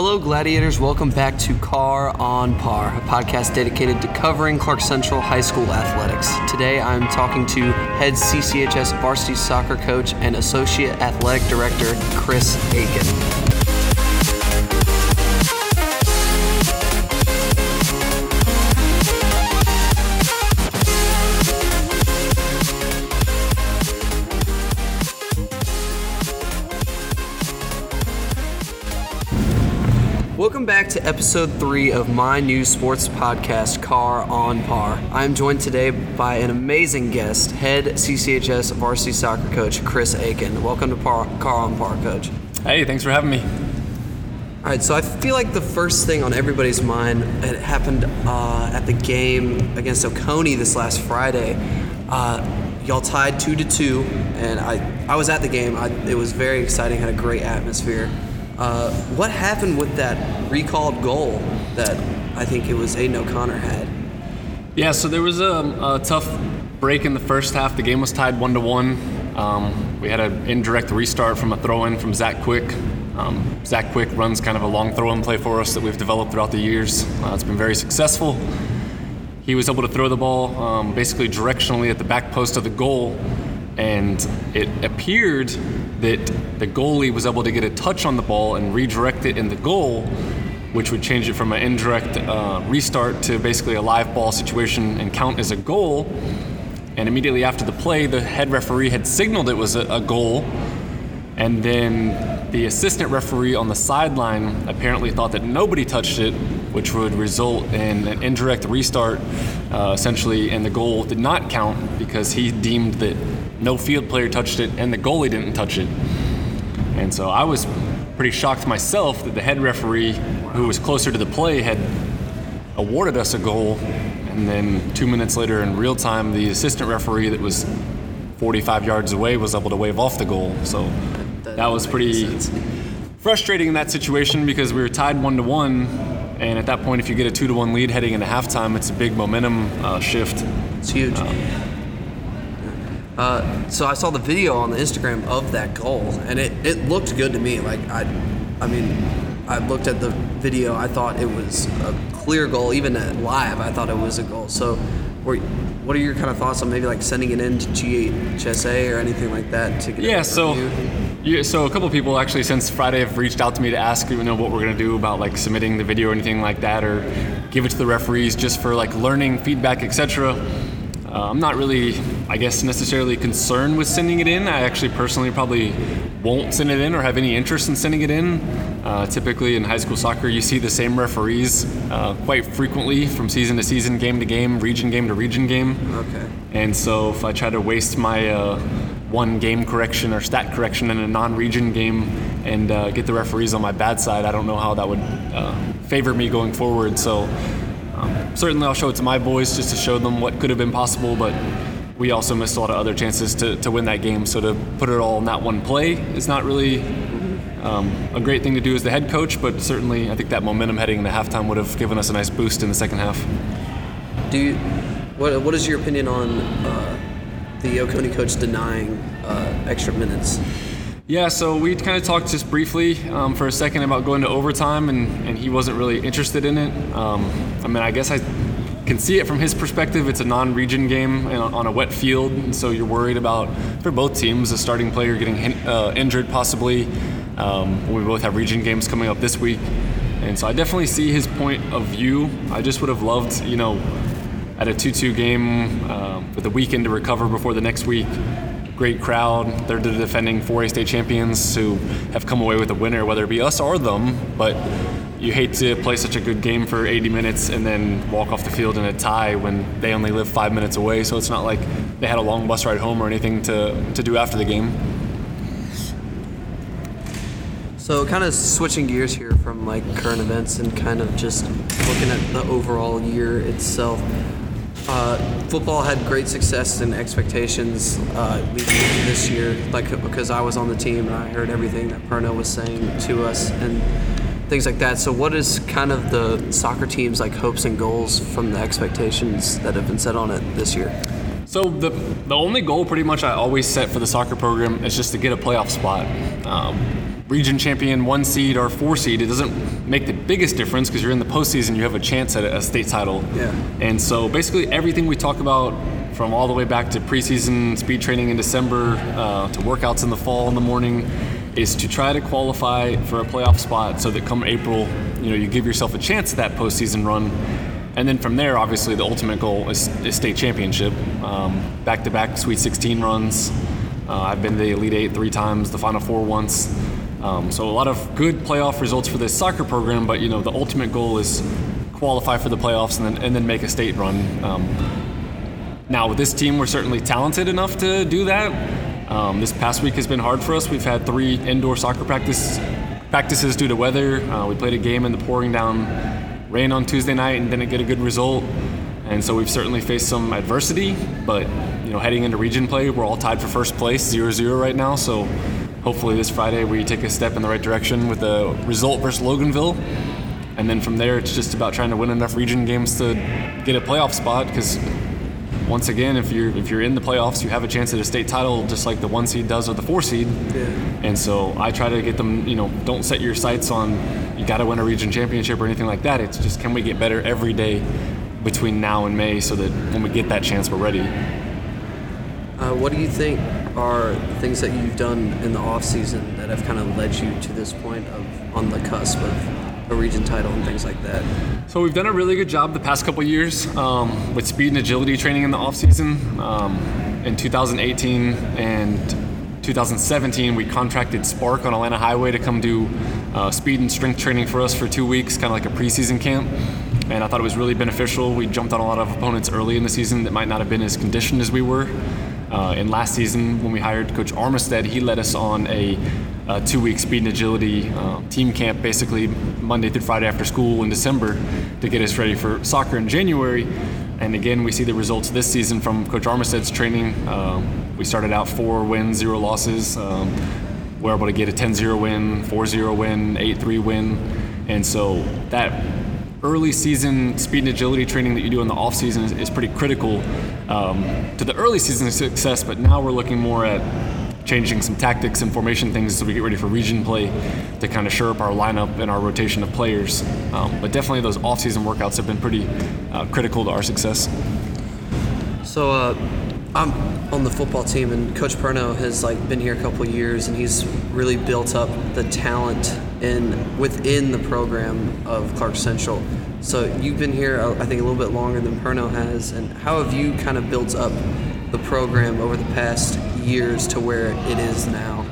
Hello, Gladiators. Welcome back to Car on Par, a podcast dedicated to covering Clarke Central High School athletics. Today, I'm talking to head CCHS varsity soccer coach and associate athletic director Chris Aiken. Episode three of my new sports podcast, Car on Par. I'm joined today by an amazing guest, head CCHS varsity soccer coach, Chris Aiken. Welcome to Par, Car on Par, coach. Hey, thanks for having me. All right, so I feel like the first thing on everybody's mind, it happened uh, at the game against Oconee this last Friday. Uh, y'all tied two to two, and I, I was at the game. I, it was very exciting, had a great atmosphere. Uh, what happened with that recalled goal that I think it was Aiden O'Connor had? Yeah, so there was a, a tough break in the first half. The game was tied one to one. Um, we had an indirect restart from a throw in from Zach Quick. Um, Zach Quick runs kind of a long throw in play for us that we've developed throughout the years. Uh, it's been very successful. He was able to throw the ball um, basically directionally at the back post of the goal, and it appeared that the goalie was able to get a touch on the ball and redirect it in the goal, which would change it from an indirect uh, restart to basically a live ball situation and count as a goal. And immediately after the play, the head referee had signaled it was a, a goal. And then the assistant referee on the sideline apparently thought that nobody touched it, which would result in an indirect restart, uh, essentially, and the goal did not count because he deemed that no field player touched it, and the goalie didn't touch it. And so I was pretty shocked myself that the head referee, who was closer to the play, had awarded us a goal. And then two minutes later, in real time, the assistant referee that was 45 yards away was able to wave off the goal. So that was pretty frustrating in that situation because we were tied one to one. And at that point, if you get a two to one lead heading into halftime, it's a big momentum uh, shift. It's huge. Um, uh, so I saw the video on the Instagram of that goal, and it, it looked good to me. Like I, I mean, I looked at the video. I thought it was a clear goal. Even live, I thought it was a goal. So, were, what are your kind of thoughts on maybe like sending it in to GHSA or anything like that to get? Yeah. So, yeah. So a couple people actually since Friday have reached out to me to ask you know what we're gonna do about like submitting the video or anything like that, or give it to the referees just for like learning feedback, etc. Uh, I'm not really, I guess, necessarily concerned with sending it in. I actually personally probably won't send it in or have any interest in sending it in. Uh, typically in high school soccer, you see the same referees uh, quite frequently from season to season, game to game, region game to region game. Okay. And so if I try to waste my uh, one game correction or stat correction in a non-region game and uh, get the referees on my bad side, I don't know how that would uh, favor me going forward. So um, certainly, I'll show it to my boys just to show them what could have been possible, but we also missed a lot of other chances to, to win that game. So to put it all in that one play is not really um, a great thing to do as the head coach, but certainly I think that momentum heading into halftime would have given us a nice boost in the second half. Do you, what, what is your opinion on uh, the Oconee coach denying uh, extra minutes? Yeah, so we kind of talked just briefly um, for a second about going to overtime, and, and he wasn't really interested in it. Um, I mean, I guess I can see it from his perspective. It's a non-region game on a wet field, and so you're worried about for both teams a starting player getting uh, injured possibly. Um, we both have region games coming up this week, and so I definitely see his point of view. I just would have loved, you know, at a 2-2 game uh, with a weekend to recover before the next week great crowd. They're the defending 4A state champions who have come away with a winner, whether it be us or them. But you hate to play such a good game for 80 minutes and then walk off the field in a tie when they only live five minutes away. So it's not like they had a long bus ride home or anything to, to do after the game. So kind of switching gears here from like current events and kind of just looking at the overall year itself. Uh, football had great success and expectations uh, leading into this year, like because I was on the team and I heard everything that Perno was saying to us and things like that. So, what is kind of the soccer team's like hopes and goals from the expectations that have been set on it this year? So the the only goal, pretty much, I always set for the soccer program is just to get a playoff spot. Um, region champion, one seed, or four seed, it doesn't make the biggest difference because you're in the postseason, you have a chance at a state title. Yeah. And so basically everything we talk about from all the way back to preseason speed training in December uh, to workouts in the fall in the morning is to try to qualify for a playoff spot so that come April, you know, you give yourself a chance at that postseason run. And then from there, obviously, the ultimate goal is, is state championship. Back to back Sweet 16 runs. Uh, I've been to the Elite Eight three times, the Final Four once. Um, so a lot of good playoff results for this soccer program, but you know the ultimate goal is qualify for the playoffs and then, and then make a state run. Um, now with this team, we're certainly talented enough to do that. Um, this past week has been hard for us. We've had three indoor soccer practice practices due to weather. Uh, we played a game in the pouring down rain on Tuesday night and didn't get a good result. And so we've certainly faced some adversity, but you know, heading into region play, we're all tied for first place, 0-0 right now. So hopefully this Friday we take a step in the right direction with a result versus Loganville. And then from there, it's just about trying to win enough region games to get a playoff spot. Because once again, if you're if you're in the playoffs, you have a chance at a state title, just like the one seed does or the four seed. Yeah. And so I try to get them. You know, don't set your sights on you got to win a region championship or anything like that. It's just can we get better every day between now and May, so that when we get that chance, we're ready. Uh, what do you think are things that you've done in the off season that have kind of led you to this point of on the cusp of a region title and things like that? So we've done a really good job the past couple years um, with speed and agility training in the off season. Um, in 2018 and 2017, we contracted Spark on Atlanta Highway to come do uh, speed and strength training for us for two weeks, kind of like a preseason camp. And I thought it was really beneficial. We jumped on a lot of opponents early in the season that might not have been as conditioned as we were. Uh, and last season, when we hired Coach Armistead, he led us on a, a two-week speed and agility uh, team camp, basically Monday through Friday after school in December, to get us ready for soccer in January. And again, we see the results this season from Coach Armistead's training. Um, we started out four wins, zero losses. Um, we're able to get a 10-0 win, 4-0 win, 8-3 win, and so that early season speed and agility training that you do in the off season is, is pretty critical um, to the early season success. But now we're looking more at changing some tactics and formation things so we get ready for region play to kind of shore up our lineup and our rotation of players. Um, but definitely those off season workouts have been pretty uh, critical to our success. So uh, I'm on the football team, and Coach Perno has like been here a couple years, and he's really built up the talent in within the program of Clarke Central. So you've been here, uh, I think, a little bit longer than Perno has, and how have you kind of built up the program over the past years to where it is now?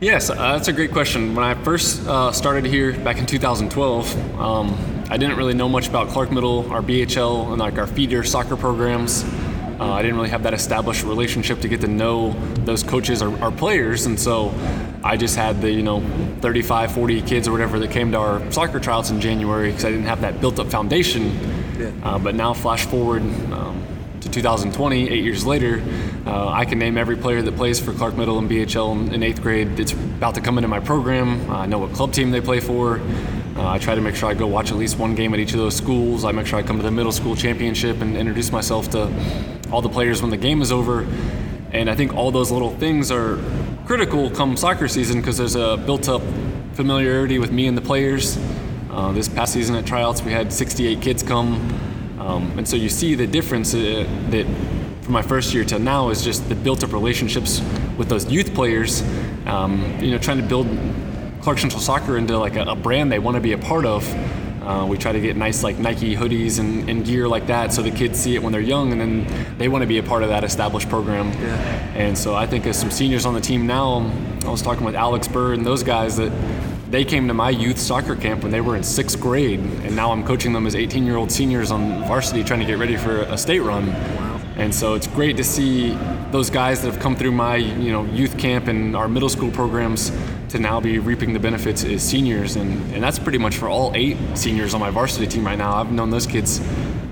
Yes, uh, that's a great question. When I first uh, started here back in 2012, um, I didn't really know much about Clarke Middle, our BHL, and like our feeder soccer programs. Uh, I didn't really have that established relationship to get to know those coaches or our players, and so I just had the you know 35, 40 kids or whatever that came to our soccer trials in January because I didn't have that built-up foundation. Yeah. Uh, but now, flash forward um, 2020, eight years later, uh, I can name every player that plays for Clarke Middle and BHL in, eighth grade. It's about to come into my program. I know what club team they play for. Uh, I try to make sure I go watch at least one game at each of those schools. I make sure I come to the middle school championship and introduce myself to all the players when the game is over. And I think all those little things are critical come soccer season because there's a built up familiarity with me and the players. Uh, this past season at tryouts, we had 68 kids come. Um, and so you see the difference uh, that from my first year to now is just the built up relationships with those youth players. Um, you know, trying to build Clarke Central Soccer into like a, a brand they want to be a part of. Uh, we try to get nice like Nike hoodies and, and, gear like that so the kids see it when they're young and then they want to be a part of that established program. Yeah. And so I think as some seniors on the team now, I was talking with Alex Bird and those guys that they came to my youth soccer camp when they were in sixth grade, and now I'm coaching them as 18 year old seniors on varsity trying to get ready for a state run. Wow. And so it's great to see those guys that have come through my you know youth camp and our middle school programs to now be reaping the benefits as seniors, and, and that's pretty much for all eight seniors on my varsity team right now. I've known those kids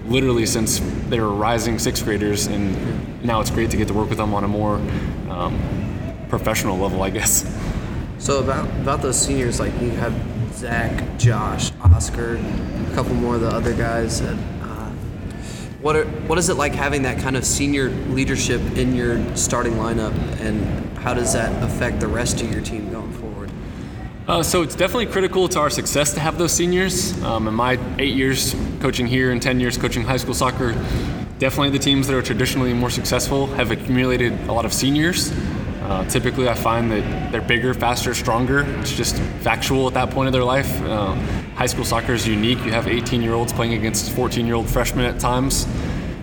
literally since they were rising sixth graders, and now it's great to get to work with them on a more um, professional level, I guess. So about about those seniors, like you have Zach, Josh, Oscar, a couple more of the other guys. That, uh, what are what is it like having that kind of senior leadership in your starting lineup, and how does that affect the rest of your team going forward? Uh, so it's definitely critical to our success to have those seniors. Um, in my eight years coaching here and 10 years coaching high school soccer, definitely the teams that are traditionally more successful have accumulated a lot of seniors. Uh, typically, I find that they're bigger, faster, stronger. It's just factual at that point of their life. Uh, high school soccer is unique. You have 18 year olds playing against 14 year old freshmen at times.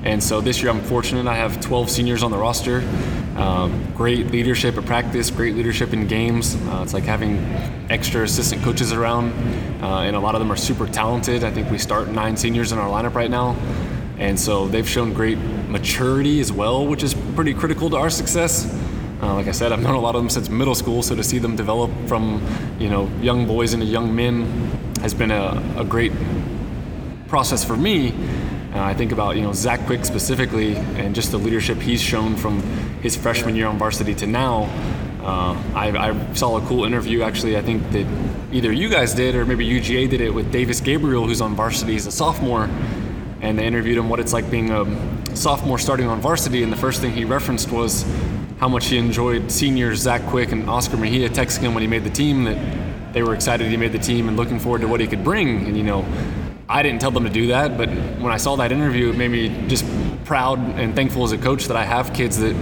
And so this year I'm fortunate. I have 12 seniors on the roster. Um, great leadership at practice, great leadership in games. Uh, it's like having extra assistant coaches around, uh, and a lot of them are super talented. I think we start nine seniors in our lineup right now, and so they've shown great maturity as well, which is pretty critical to our success. Uh, like I said, I've known a lot of them since middle school, so to see them develop from you know young boys into young men has been a, a great process for me. Uh, I think about you know Zach Quick specifically, and just the leadership he's shown from his freshman year on varsity to now. Uh, I, I, saw a cool interview actually. I think that either you guys did or maybe UGA did it with Davis Gabriel, who's on varsity. as a sophomore, and they interviewed him what it's like being a sophomore starting on varsity. And the first thing he referenced was how much he enjoyed seniors Zach Quick and Oscar Mejia texting him when he made the team that they were excited he made the team and looking forward to what he could bring. And you know, I didn't tell them to do that, but when I saw that interview, it made me just proud and thankful as a coach that I have kids that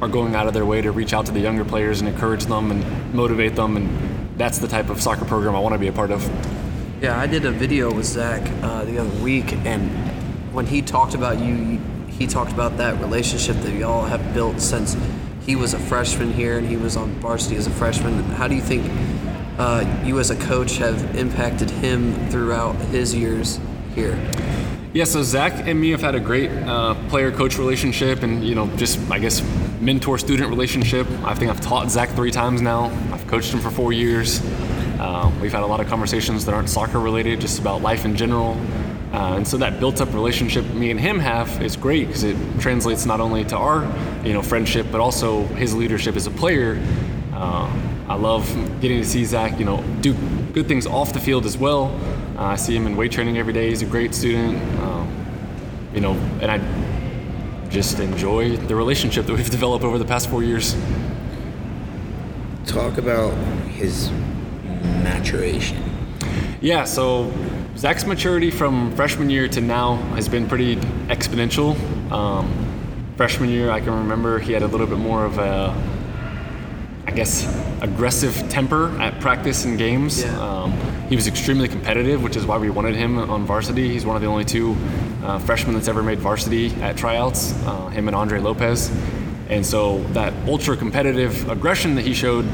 are going out of their way to reach out to the younger players and encourage them and motivate them. And that's the type of soccer program I want to be a part of. Yeah, I did a video with Zach uh, the other week, and when he talked about you, he talked about that relationship that y'all have built since he was a freshman here and he was on varsity as a freshman. How do you think uh, you as a coach have impacted him throughout his years here? Yeah, so Zach and me have had a great uh, player-coach relationship, and you know, just I guess mentor-student relationship. I think I've taught Zach three times now. I've coached him for four years. Uh, we've had a lot of conversations that aren't soccer-related, just about life in general. Uh, and so that built-up relationship me and him have is great because it translates not only to our, you know, friendship, but also his leadership as a player. Uh, I love getting to see Zach, you know, do good things off the field as well. Uh, I see him in weight training every day. He's a great student, um, you know, and I just enjoy the relationship that we've developed over the past four years. Talk about his maturation. Yeah, so Zach's maturity from freshman year to now has been pretty exponential. Um, freshman year, I can remember he had a little bit more of a I guess, aggressive temper at practice and games. Yeah. Um, he was extremely competitive, which is why we wanted him on varsity. He's one of the only two uh, freshmen that's ever made varsity at tryouts, uh, him and Andre Lopez. And so that ultra competitive aggression that he showed,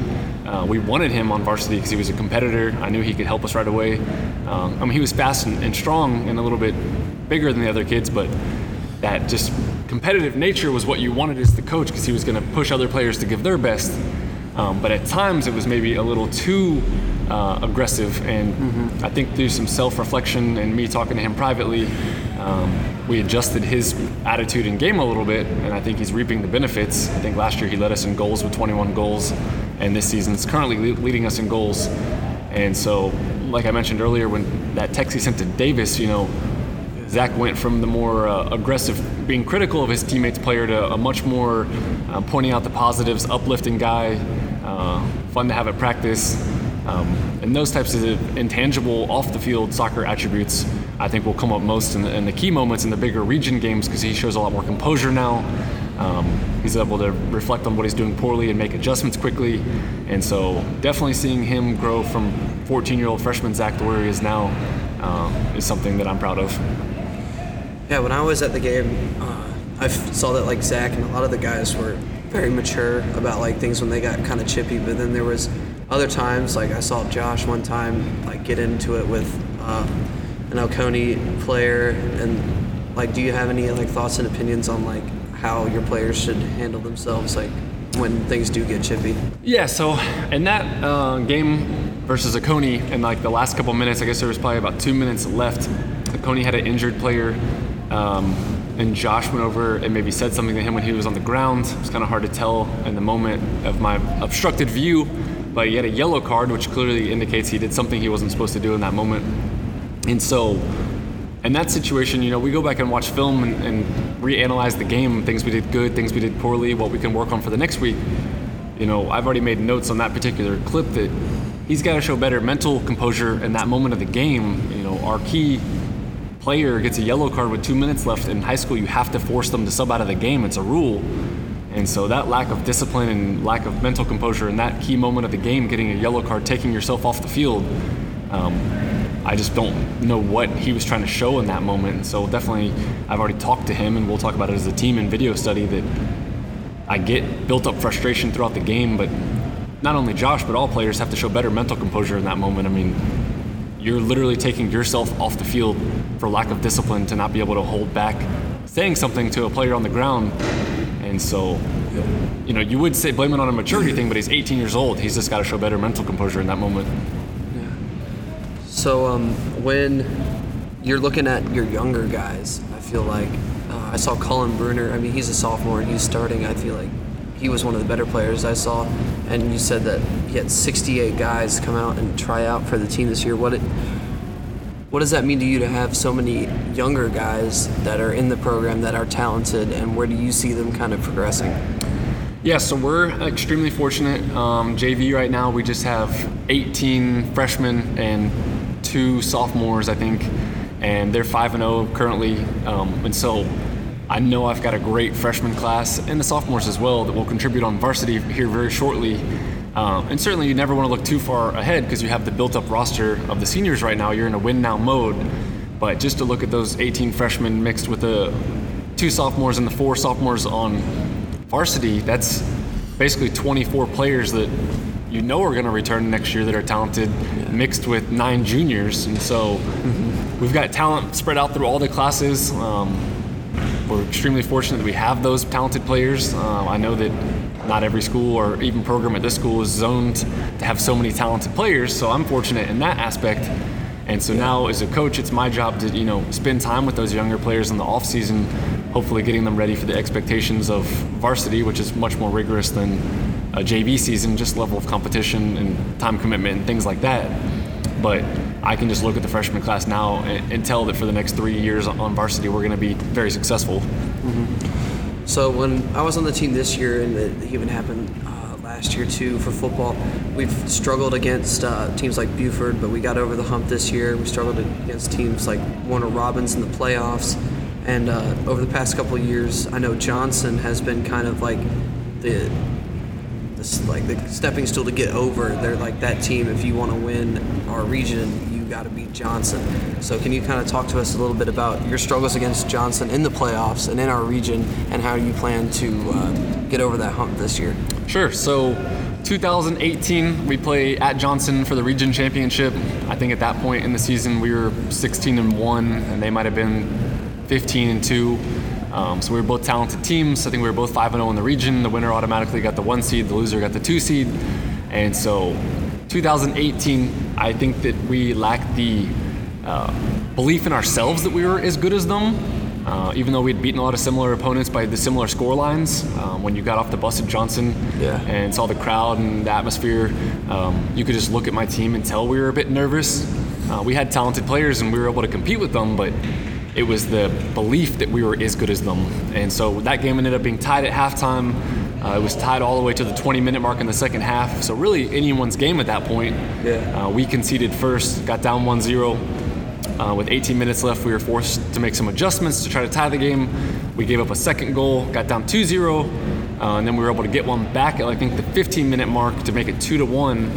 uh, we wanted him on varsity because he was a competitor. I knew he could help us right away. Um, I mean, he was fast and, and strong and a little bit bigger than the other kids, but that just competitive nature was what you wanted as the coach because he was going to push other players to give their best. Um, but at times it was maybe a little too uh, aggressive. And mm-hmm. I think through some self reflection and me talking to him privately, um, we adjusted his attitude in game a little bit. And I think he's reaping the benefits. I think last year he led us in goals with 21 goals. And this season is currently le- leading us in goals. And so, like I mentioned earlier, when that text he sent to Davis, you know, Zach went from the more uh, aggressive, being critical of his teammates' player to a much more uh, pointing out the positives, uplifting guy, uh, fun to have at practice. Um, and those types of intangible off the field soccer attributes, I think, will come up most in the, in the key moments in the bigger region games because he shows a lot more composure now. Um, he's able to reflect on what he's doing poorly and make adjustments quickly. And so, definitely seeing him grow from 14 year old freshman Zach to where he is now uh, is something that I'm proud of. Yeah, when I was at the game, uh, I saw that like Zach and a lot of the guys were very mature about like things when they got kind of chippy. But then there was other times, like I saw Josh one time like get into it with uh, an Oconee player, and like, do you have any like thoughts and opinions on like how your players should handle themselves like when things do get chippy? Yeah. So in that uh, game versus Oconee, in like the last couple minutes, I guess there was probably about two minutes left. Oconee had an injured player. Um, and Josh went over and maybe said something to him when he was on the ground. It was kind of hard to tell in the moment of my obstructed view, but he had a yellow card, which clearly indicates he did something he wasn't supposed to do in that moment. And so, in that situation, you know, we go back and watch film and, and reanalyze the game, things we did good, things we did poorly, what we can work on for the next week. You know, I've already made notes on that particular clip that he's got to show better mental composure in that moment of the game. You know, our key player gets a yellow card with two minutes left in high school. You have to force them to sub out of the game. It's a rule. And so that lack of discipline and lack of mental composure in that key moment of the game, getting a yellow card, taking yourself off the field, um, I just don't know what he was trying to show in that moment. And So definitely, I've already talked to him, and we'll talk about it as a team in video study. That I get built up frustration throughout the game, but not only Josh, but all players have to show better mental composure in that moment. I mean, you're literally taking yourself off the field for lack of discipline to not be able to hold back saying something to a player on the ground. And so, you know, you would say blame it on a maturity thing, but he's 18 years old. He's just got to show better mental composure in that moment. So um, when you're looking at your younger guys, I feel like uh, I saw Cullen Bruner. I mean, he's a sophomore and he's starting. I feel like he was one of the better players I saw. And you said that he had 68 guys come out and try out for the team this year. What it, what does that mean to you to have so many younger guys that are in the program that are talented, and where do you see them kind of progressing? Yeah, so we're extremely fortunate. Um, JV right now, we just have 18 freshmen and two sophomores, I think, and they're 5 and 0 currently. Um, and so I know I've got a great freshman class and the sophomores as well that will contribute on varsity here very shortly. Um, and certainly, you never want to look too far ahead because you have the built up roster of the seniors right now. You're in a win now mode. But just to look at those 18 freshmen mixed with the two sophomores and the four sophomores on varsity, that's basically 24 players that you know are going to return next year that are talented, mixed with nine juniors, and so mm-hmm. we've got talent spread out through all the classes. Um, we're extremely fortunate that we have those talented players. Uh, I know that not every school or even program at this school is zoned to have so many talented players, so I'm fortunate in that aspect. And so now, as a coach, it's my job to you know spend time with those younger players in the off season, hopefully getting them ready for the expectations of varsity, which is much more rigorous than a JV season, just level of competition and time commitment and things like that. But I can just look at the freshman class now and, and tell that for the next three years on varsity, we're going to be very successful. Mm-hmm. So when I was on the team this year, and it even happened uh, last year too for football, we've struggled against uh, teams like Buford, but we got over the hump this year. We struggled against teams like Warner Robins in the playoffs. And uh, over the past couple of years, I know Johnson has been kind of like the like the stepping stool to get over. They're like that team. If you want to win our region, you got to beat Johnson. So can you kind of talk to us a little bit about your struggles against Johnson in the playoffs and in our region, and how you plan to uh, get over that hump this year? Sure. So. 2018, we play at Johnson for the region championship. I think at that point in the season we were 16 and one, and they might have been 15 and two. Um, so we were both talented teams. I think we were both 5 0 in the region. The winner automatically got the one seed, the loser got the two seed. And so 2018, I think that we lacked the uh, belief in ourselves that we were as good as them. Uh, even though we'd beaten a lot of similar opponents by the similar score lines, um, when you got off the bus at Johnson yeah. and saw the crowd and the atmosphere, um, you could just look at my team and tell we were a bit nervous. Uh, we had talented players and we were able to compete with them, but it was the belief that we were as good as them. And so that game ended up being tied at halftime. Uh, it was tied all the way to the 20 minute mark in the second half. So, really, anyone's game at that point. Yeah. Uh, we conceded first, got down 1 0. Uh, with 18 minutes left, we were forced to make some adjustments to try to tie the game. We gave up a second goal, got down 2 0, uh, and then we were able to get one back at I think the 15 minute mark to make it 2 1.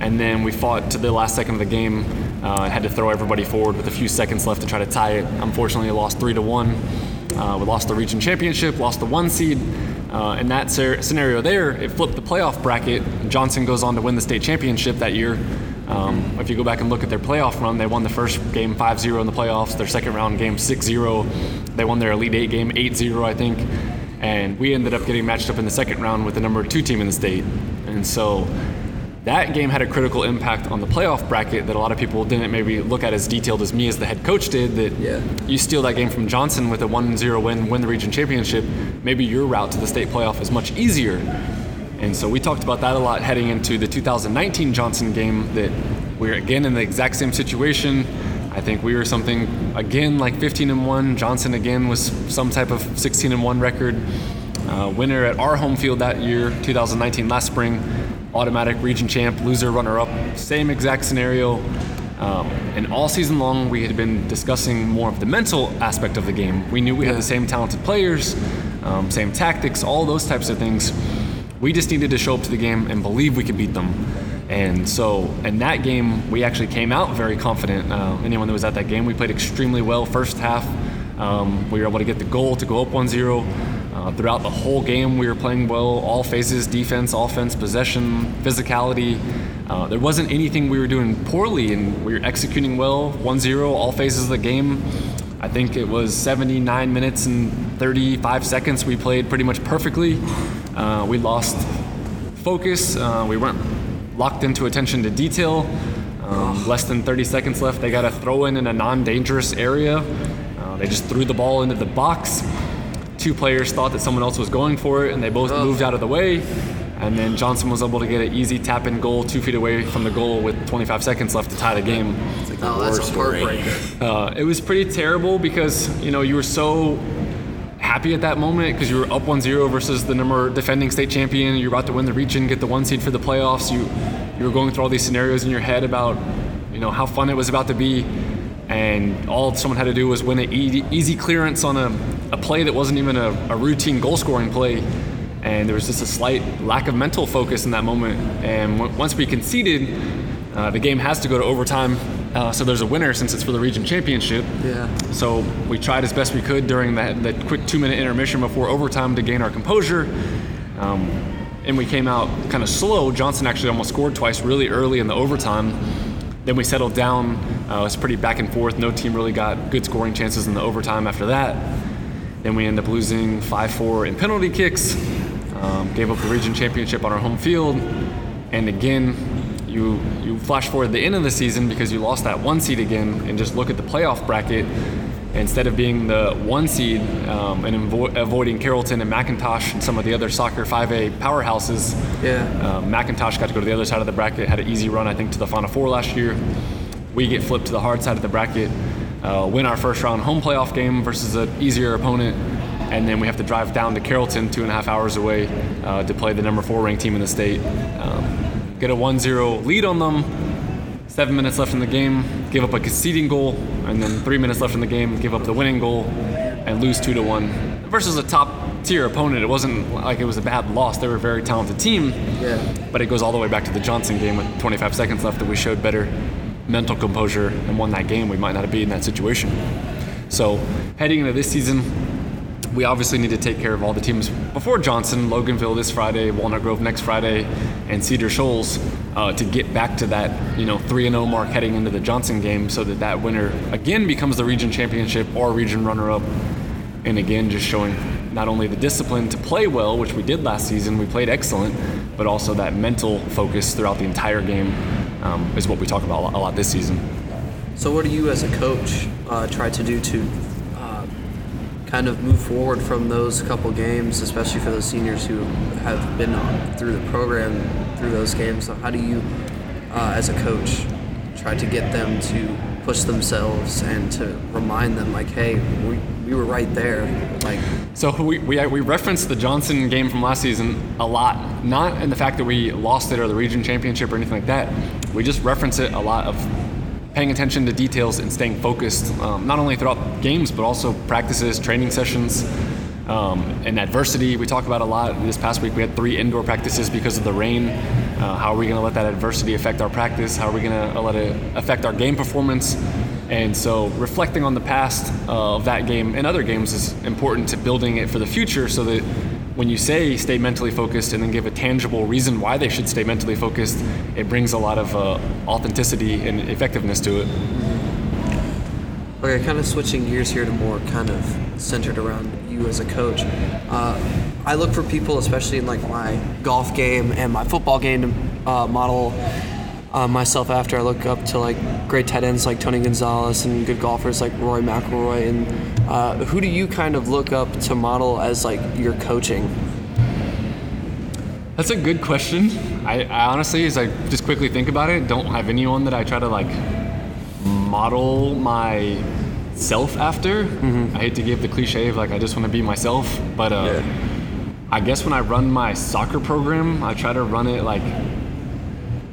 And then we fought to the last second of the game uh, had to throw everybody forward with a few seconds left to try to tie it. Unfortunately, lost three to one. Uh, we lost the region championship, lost the one seed. Uh, in that ser- scenario there, it flipped the playoff bracket. Johnson goes on to win the state championship that year. Um, if you go back and look at their playoff run, they won the first game 5 0 in the playoffs, their second round game 6 0. They won their Elite Eight game 8 0, I think. And we ended up getting matched up in the second round with the number two team in the state. And so that game had a critical impact on the playoff bracket that a lot of people didn't maybe look at as detailed as me as the head coach did that yeah. you steal that game from Johnson with a 1-0 win win the region championship maybe your route to the state playoff is much easier. And so we talked about that a lot heading into the 2019 Johnson game that we are again in the exact same situation. I think we were something again like 15 and 1 Johnson again was some type of 16 and 1 record uh, winner at our home field that year 2019 last spring automatic region champ, loser, runner up, same exact scenario. Um, and all season long, we had been discussing more of the mental aspect of the game. We knew we had the same talented players, um, same tactics, all those types of things. We just needed to show up to the game and believe we could beat them. And so, in that game, we actually came out very confident. Uh, anyone that was at that game, we played extremely well first half. Um, we were able to get the goal to go up 1 0. Uh, throughout the whole game, we were playing well, all phases defense, offense, possession, physicality. Uh, there wasn't anything we were doing poorly, and we were executing well 1 0, all phases of the game. I think it was 79 minutes and 35 seconds. We played pretty much perfectly. Uh, we lost focus. Uh, we weren't locked into attention to detail. Um, less than 30 seconds left. They got a throw in in a non dangerous area. Uh, they just threw the ball into the box. Two players thought that someone else was going for it, and they both moved out of the way. And then Johnson was able to get an easy tap in goal two feet away from the goal with 25 seconds left to tie the game. Oh, that's a heartbreaker. Uh, it was pretty terrible because you know you were so happy at that moment because you were up 1-0 versus the number defending state champion. You're about to win the region, get the one seed for the playoffs. You you were going through all these scenarios in your head about you know how fun it was about to be, and all someone had to do was win an easy, easy clearance on a, a play that wasn't even a, a routine goal scoring play. And there was just a slight lack of mental focus in that moment. And w- once we conceded, uh, the game has to go to overtime. Uh, so there's a winner since it's for the region championship. Yeah. So we tried as best we could during that, that quick two minute intermission before overtime to gain our composure. Um, and we came out kind of slow. Johnson actually almost scored twice really early in the overtime. Then we settled down. Uh, it was pretty back and forth. No team really got good scoring chances in the overtime after that. Then we end up losing 5 4 in penalty kicks. Um, gave up the region championship on our home field. And again, you you flash forward the end of the season because you lost that one seed again, and just look at the playoff bracket. Instead of being the one seed um, and avo- avoiding Carrollton and McIntosh and some of the other soccer 5A powerhouses, Yeah. um, McIntosh got to go to the other side of the bracket, had an easy run, I think, to the Final Four last year. We get flipped to the hard side of the bracket, uh, win our first round home playoff game versus an easier opponent, and then we have to drive down to Carrollton, two and a half hours away, uh, to play the number four ranked team in the state. Um, get a 1 0 lead on them, seven minutes left in the game, give up a conceding goal, and then three minutes left in the game, give up the winning goal, and lose two to one. Versus a top tier opponent, it wasn't like it was a bad loss. They were a very talented team. Yeah. But it goes all the way back to the Johnson game with 25 seconds left that we showed better mental composure and won that game. We might not been in that situation. So heading into this season, we obviously need to take care of all the teams before Johnson, Loganville this Friday, Walnut Grove next Friday, and Cedar Shoals uh, to get back to that you know three and zero mark heading into the Johnson game, so that that winner again becomes the region championship or region runner up, and again just showing not only the discipline to play well, which we did last season, we played excellent, but also that mental focus throughout the entire game um, is what we talk about a lot, this season. So, what do you as a coach uh, try to do to uh, kind of move forward from those couple games, especially for those seniors who have been through the program through those games? So, how do you, uh, as a coach, try to get them to push themselves and to remind them, like, hey, we, we were right there, like, So we, we, we referenced the Johnson game from last season a lot, not in the fact that we lost it or the region championship or anything like that. We just reference it a lot of paying attention to details and staying focused, um, not only throughout games but also practices, training sessions, um, and adversity. We talk about a lot. This past week we had three indoor practices because of the rain. Uh, how are we going to let that adversity affect our practice? How are we going to let it affect our game performance? And so, reflecting on the past uh, of that game and other games is important to building it for the future so that when you say stay mentally focused and then give a tangible reason why they should stay mentally focused, it brings a lot of uh, authenticity and effectiveness to it. Okay, kind of switching gears here to more kind of centered around you as a coach. Uh, I look for people, especially in like my golf game and my football game, to uh, model uh, myself after. I look up to like great tight ends like Tony Gonzalez and good golfers like Rory McIlroy. And uh, who do you kind of look up to model as like your coaching? That's a good question. I, I honestly, as I just quickly think about it, don't have anyone that I try to like model myself after. I hate to give the cliche of like I just want to be myself, but uh, I guess when I run my soccer program, I try to run it like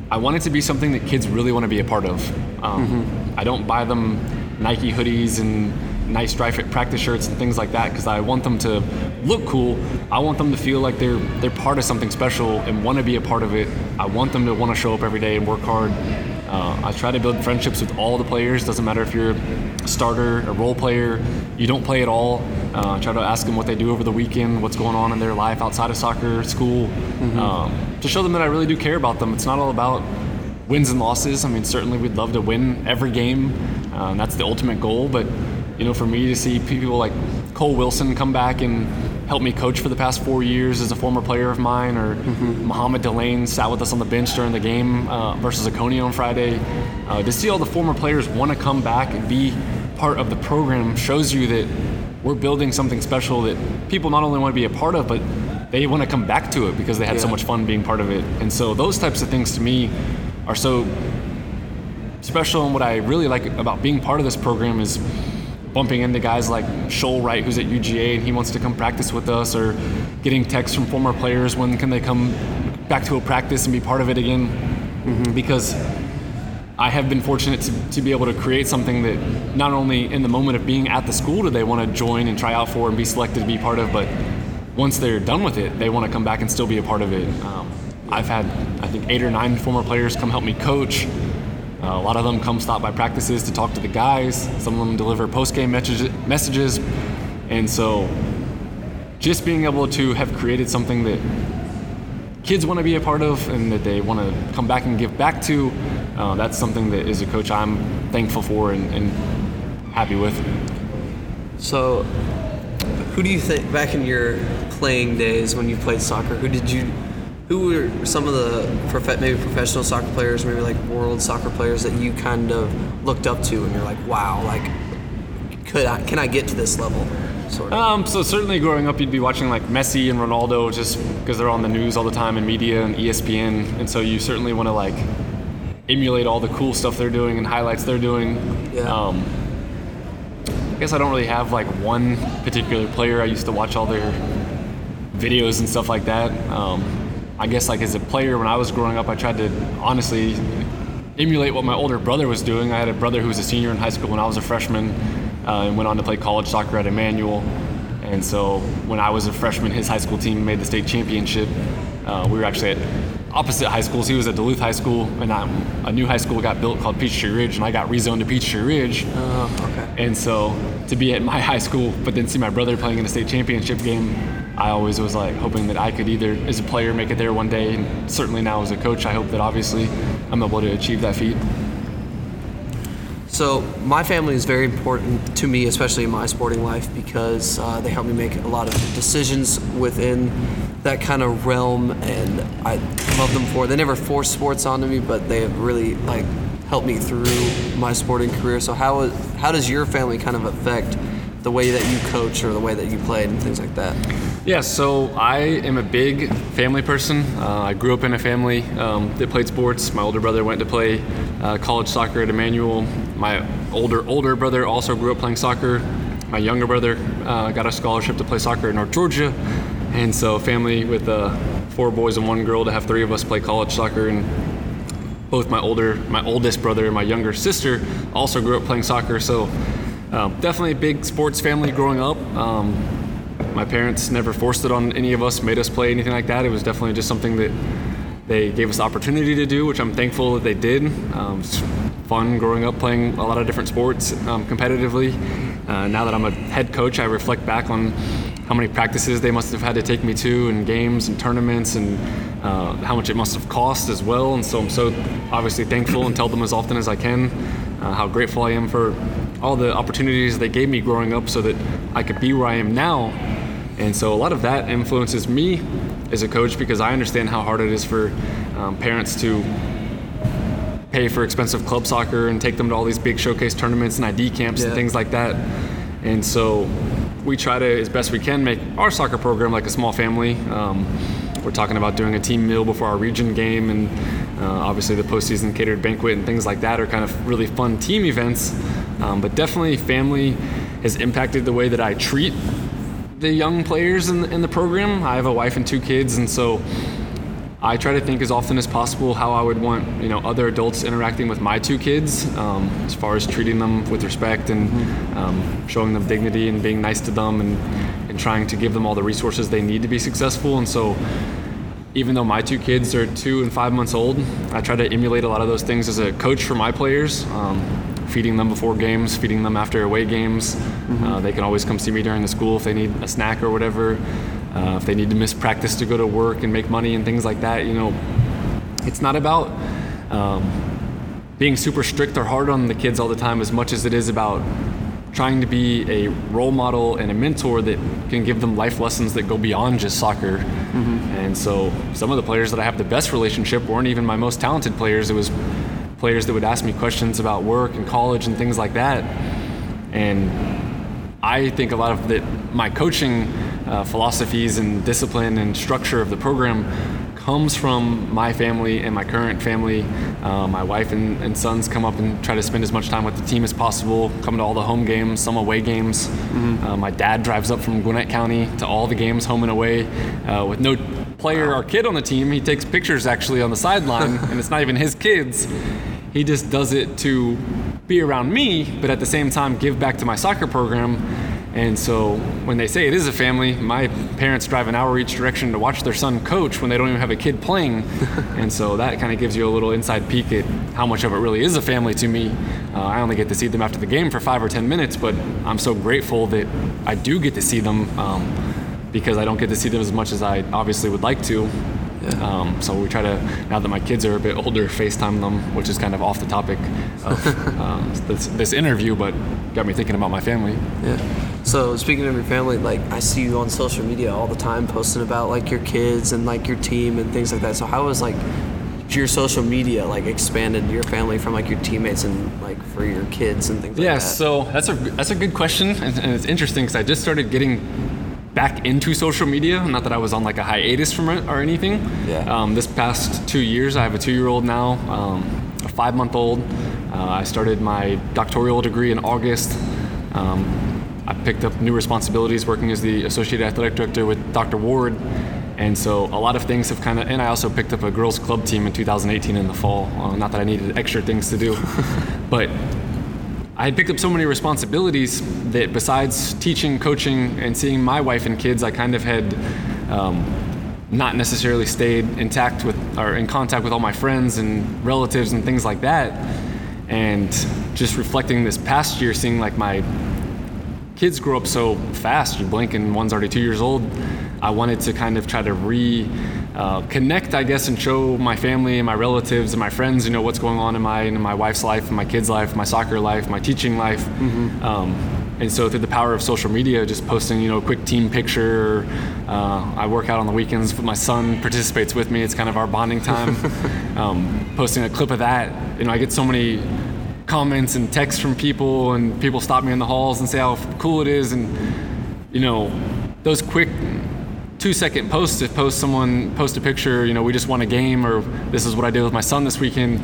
I want it to be something that kids really want to be a part of. Um, mm-hmm. I don't buy them Nike hoodies and nice dry fit practice shirts and things like that because I want them to look cool. I want them to feel like they're they're part of something special and want to be a part of it. I want them to want to show up every day and work hard. Uh, I try to build friendships with all the players. Doesn't matter if you're a starter, a role player, you don't play at all. Uh, I try to ask them what they do over the weekend, what's going on in their life outside of soccer, school, mm-hmm. um, to show them that I really do care about them. It's not all about wins and losses. I mean, certainly we'd love to win every game. Uh, that's the ultimate goal. But you know, for me to see people like Cole Wilson come back and help me coach for the past four years as a former player of mine, or mm-hmm. Mohamed Delane sat with us on the bench during the game uh, versus Oconee on Friday. Uh, to see all the former players want to come back and be part of the program shows you that we're building something special that people not only want to be a part of, but they want to come back to it because they had yeah. so much fun being part of it. And so those types of things to me are so special. And what I really like about being part of this program is bumping into guys like Shoal Wright, who's at UGA, and he wants to come practice with us, or getting texts from former players when can they come back to a practice and be part of it again. Mm-hmm. Because I have been fortunate to, to be able to create something that not only in the moment of being at the school do they want to join and try out for and be selected to be part of, but once they're done with it, they want to come back and still be a part of it. Um, I've had, I think, eight or nine former players come help me coach. Uh, a lot of them come stop by practices to talk to the guys. Some of them deliver post-game messages, and so just being able to have created something that kids want to be a part of and that they want to come back and give back to, uh, that's something that as a coach I'm thankful for and, and happy with. So, who do you think back in your playing days when you played soccer? Who did you who were some of the prof- maybe professional soccer players, maybe like world soccer players that you kind of looked up to, and you're like, wow, like could I can I get to this level? Sort of. Um, so certainly growing up, you'd be watching like Messi and Ronaldo just because they're on the news all the time in media and ESPN, and so you certainly want to like emulate all the cool stuff they're doing and highlights they're doing. Yeah. Um, I guess I don't really have like one particular player. I used to watch all their videos and stuff like that. Um, I guess like as a player when I was growing up, I tried to honestly emulate what my older brother was doing. I had a brother who was a senior in high school when I was a freshman uh, and went on to play college soccer at Emmanuel. And so when I was a freshman, his high school team made the state championship. Uh, we were actually at opposite high schools. He was at Duluth High School, and um, a new high school got built called Peachtree Ridge, and I got rezoned to Peachtree Ridge. Oh, okay. And so to be at my high school, but then see my brother playing in a state championship game, I always was like hoping that I could either, as a player, make it there one day, and certainly now as a coach, I hope that obviously I'm able to achieve that feat. So my family is very important to me, especially in my sporting life, because uh, they help me make a lot of decisions within that kind of realm, and I love them for. It. They never force sports onto me, but they have really like helped me through my sporting career. So how how does your family kind of affect the way that you coach or the way that you played and things like that? Yeah, so I am a big family person. Uh, I grew up in a family um, that played sports. My older brother went to play uh, college soccer at Emmanuel. My older older brother also grew up playing soccer. My younger brother uh, got a scholarship to play soccer at North Georgia, and so family with uh, four boys and one girl to have three of us play college soccer and both my older my oldest brother and my younger sister also grew up playing soccer so um, definitely a big sports family growing up. Um, my parents never forced it on any of us, made us play anything like that. It was definitely just something that they gave us the opportunity to do, which I'm thankful that they did. Um, fun growing up playing a lot of different sports um, competitively. Uh, now that I'm a head coach, I reflect back on how many practices they must have had to take me to, and games and tournaments, and uh, how much it must have cost as well. And so I'm so obviously thankful and tell them as often as I can uh, how grateful I am for all the opportunities they gave me growing up so that I could be where I am now. And so a lot of that influences me as a coach because I understand how hard it is for um, parents to pay for expensive club soccer and take them to all these big showcase tournaments and ID camps yeah. and things like that. And so we try to, as best we can, make our soccer program like a small family. Um, we're talking about doing a team meal before our region game, and uh, obviously the postseason catered banquet and things like that are kind of really fun team events. Um, but definitely, family has impacted the way that I treat the young players in the, in the program. I have a wife and two kids, and so I try to think as often as possible how I would want you know other adults interacting with my two kids, um, as far as treating them with respect and um, showing them dignity and being nice to them and and trying to give them all the resources they need to be successful. And so, even though my two kids are two and five months old, I try to emulate a lot of those things as a coach for my players. Um, feeding them before games, feeding them after away games. Uh, they can always come see me during the school if they need a snack or whatever. Uh, if they need to miss practice to go to work and make money and things like that, you know, it's not about um, being super strict or hard on the kids all the time as much as it is about trying to be a role model and a mentor that can give them life lessons that go beyond just soccer. And so some of the players that I have the best relationship weren't even my most talented players. It was players that would ask me questions about work and college and things like that. And I think a lot of that my coaching uh, philosophies and discipline and structure of the program comes from my family and my current family. Uh, my wife and, and sons come up and try to spend as much time with the team as possible, come to all the home games, some away games. Uh, my dad drives up from Gwinnett County to all the games, home and away, uh, with no player or kid on the team. He takes pictures actually on the sideline, and it's not even his kids. He just does it to be around me, but at the same time give back to my soccer program. And so when they say it is a family, my parents drive an hour each direction to watch their son coach when they don't even have a kid playing. and so that kind of gives you a little inside peek at how much of it really is a family to me. Uh, I only get to see them after the game for five or 10 minutes, but I'm so grateful that I do get to see them um, because I don't get to see them as much as I obviously would like to. Um, so we try to, now that my kids are a bit older, FaceTime them, which is kind of off the topic of um, this, this interview, but got me thinking about my family. Yeah. So speaking of your family, like I see you on social media all the time posting about like your kids and like your team and things like that. So how was like your social media like expanded your family from like your teammates and like for your kids and things Yeah, like that? Yeah, so that's a that's a good question, and, and it's interesting because I just started getting back into social media. Not that I was on like a hiatus from it or anything. Yeah. Um, this past two years, I have a two-year-old now, um, a five-month-old. Uh, I started my doctoral degree in August. Um, I picked up new responsibilities working as the associate athletic director with Dr. Ward. And so a lot of things have kind of, and I also picked up a girls club team in 2018 in the fall. Uh, not that I needed extra things to do, but I had picked up so many responsibilities that besides teaching, coaching, and seeing my wife and kids, I kind of had um, not necessarily stayed intact with or in contact with all my friends and relatives and things like that. And just reflecting this past year, seeing like my kids grow up so fast. You blink and one's already two years old. I wanted to kind of try to re uh, connect, I guess, and show my family and my relatives and my friends, you know, what's going on in my in my wife's life, my kids' life, my soccer life, my teaching life. Um, and so through the power of social media, just posting, you know, a quick team picture. Uh, I work out on the weekends. My son participates with me. It's kind of our bonding time. um, posting a clip of that, you know, I get so many comments and texts from people, and people stop me in the halls and say how cool it is, and you know, those quick two second posts. If post someone post a picture, you know, we just won a game, or this is what I did with my son this weekend,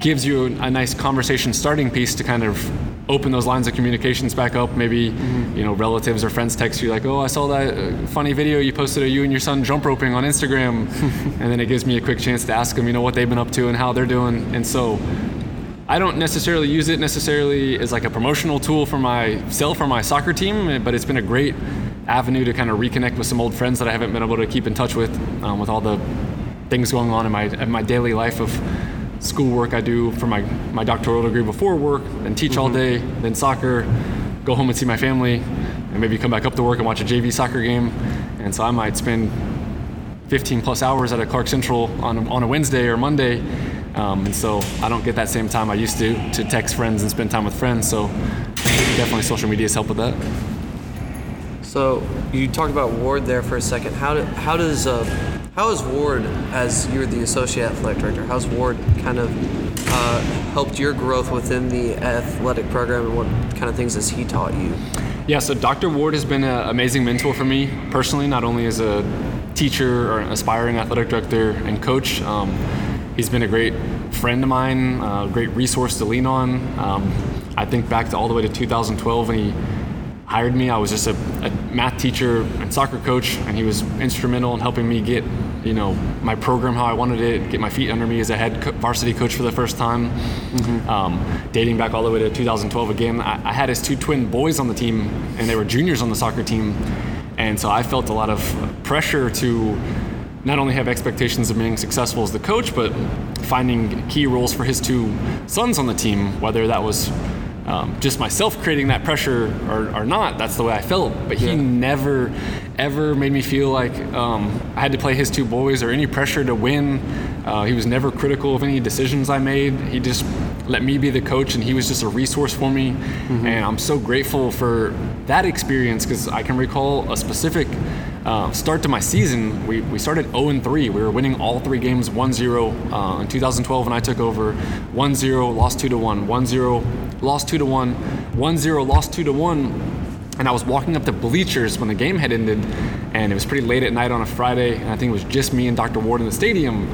gives you a nice conversation starting piece to kind of open those lines of communications back up. Maybe you know relatives or friends text you like, "Oh, I saw that uh, funny video you posted of you and your son jump roping on Instagram," and then it gives me a quick chance to ask them, you know, what they've been up to and how they're doing. And so I don't necessarily use it necessarily as like a promotional tool for myself or my soccer team, but it's been a great avenue to kind of reconnect with some old friends that I haven't been able to keep in touch with, um, with all the things going on in my in my daily life of schoolwork I do for my my doctoral degree before work, then teach all day, then soccer, go home and see my family, and maybe come back up to work and watch a JV soccer game, and so I might spend 15 plus hours at a Clarke Central on, on a Wednesday or Monday. Um, and so I don't get that same time I used to to text friends and spend time with friends. So definitely social media has helped with that. So you talked about Ward there for a second. How do, how does uh, how has Ward, as you're the associate athletic director, how's Ward kind of uh, helped your growth within the athletic program, and what kind of things has he taught you? Yeah, so Dr. Ward has been an amazing mentor for me personally, not only as a teacher or aspiring athletic director and coach. Um, he's been a great friend of mine, a great resource to lean on. Um, I think back to all the way to 2012 when he hired me. I was just a, a math teacher and soccer coach, and he was instrumental in helping me get you know, my program how I wanted it, get my feet under me as a head co- varsity coach for the first time. Um, dating back all the way to 2012 again, I, I had his two twin boys on the team, and they were juniors on the soccer team, and so I felt a lot of pressure to not only have expectations of being successful as the coach, but finding key roles for his two sons on the team, whether that was um, just myself creating that pressure or, or, not. That's the way I felt. But he yeah. never, ever made me feel like um, I had to play his two boys or any pressure to win. Uh, he was never critical of any decisions I made. He just let me be the coach, and he was just a resource for me. Mm-hmm. And I'm so grateful for that experience because I can recall a specific uh, start to my season, we, we started 0 and 3. We were winning all three games 1 0 uh, in 2012 when I took over. 1 0, lost 2 to 1. 1 0, lost 2 to 1. 1 0, lost 2 to 1. And I was walking up to bleachers when the game had ended, and it was pretty late at night on a Friday, and I think it was just me and Dr. Ward in the stadium.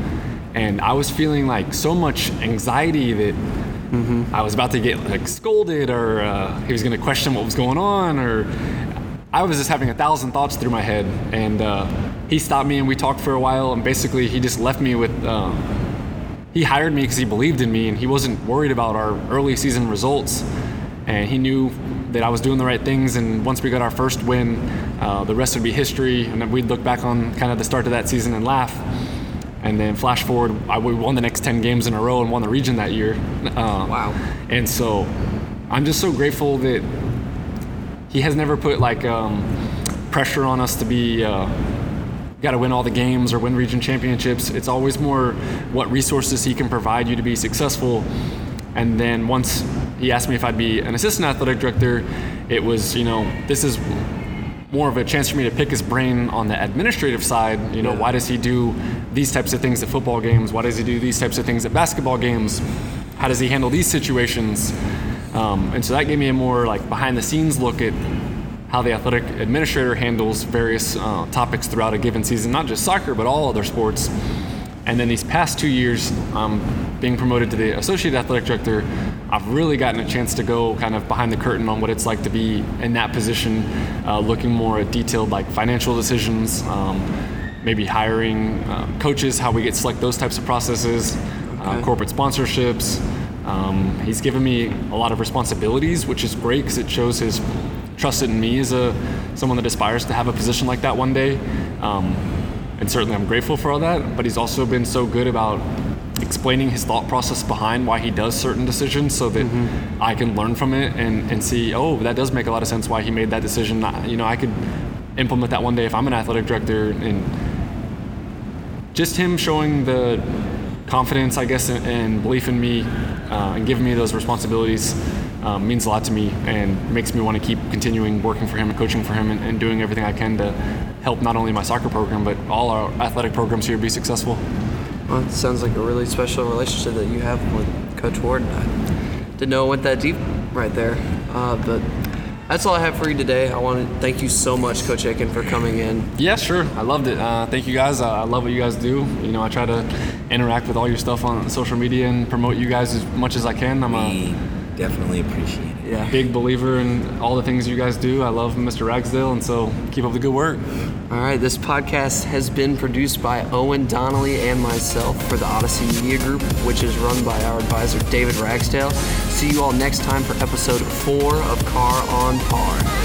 And I was feeling like so much anxiety that mm-hmm. I was about to get like scolded, or uh, he was going to question what was going on, or I was just having a thousand thoughts through my head, and uh, he stopped me and we talked for a while. And basically, he just left me with. Uh, he hired me because he believed in me, and he wasn't worried about our early season results. And he knew that I was doing the right things. And once we got our first win, uh, the rest would be history. And then we'd look back on kind of the start of that season and laugh. And then flash forward, I, we won the next 10 games in a row and won the region that year. Uh, wow. And so I'm just so grateful that he has never put like um, pressure on us to be uh, got to win all the games or win region championships. It's always more what resources he can provide you to be successful. And then once he asked me if I'd be an assistant athletic director, it was you know this is more of a chance for me to pick his brain on the administrative side. You know, yeah. why does he do these types of things at football games? Why does he do these types of things at basketball games? How does he handle these situations? Um, and so that gave me a more like behind the scenes look at how the athletic administrator handles various uh, topics throughout a given season, not just soccer, but all other sports. And then these past two years, um, being promoted to the associate athletic director, I've really gotten a chance to go kind of behind the curtain on what it's like to be in that position, uh, looking more at detailed like financial decisions, um, maybe hiring uh, coaches, how we get select those types of processes, uh, okay. corporate sponsorships. Um, he's given me a lot of responsibilities, which is great because it shows his trust in me as a someone that aspires to have a position like that one day. Um, and certainly, I'm grateful for all that. But he's also been so good about explaining his thought process behind why he does certain decisions, so that mm-hmm. I can learn from it and, and see, oh, that does make a lot of sense why he made that decision. You know, I could implement that one day if I'm an athletic director and just him showing the confidence, I guess, and, and belief in me, uh, and giving me those responsibilities um, means a lot to me, and makes me want to keep continuing working for him and coaching for him, and, and, doing everything I can to help not only my soccer program but all our athletic programs here be successful. Well, it sounds like a really special relationship that you have with Coach Ward. I didn't know it went that deep right there, uh, but that's all I have for you today. I want to thank you so much, Coach Aiken, for coming in. Yeah, sure. I loved it. Uh, thank you guys. Uh, I love what you guys do. You know, I try to interact with all your stuff on social media and promote you guys as much as I can. I'm a definitely appreciate it. Yeah. Big believer in all the things you guys do. I love Mr. Ragsdale, and so keep up the good work. All right, this podcast has been produced by Owen Donnelly and myself for the Odyssey Media Group, which is run by our advisor David Ragsdale. See you all next time for episode four of Car on Par.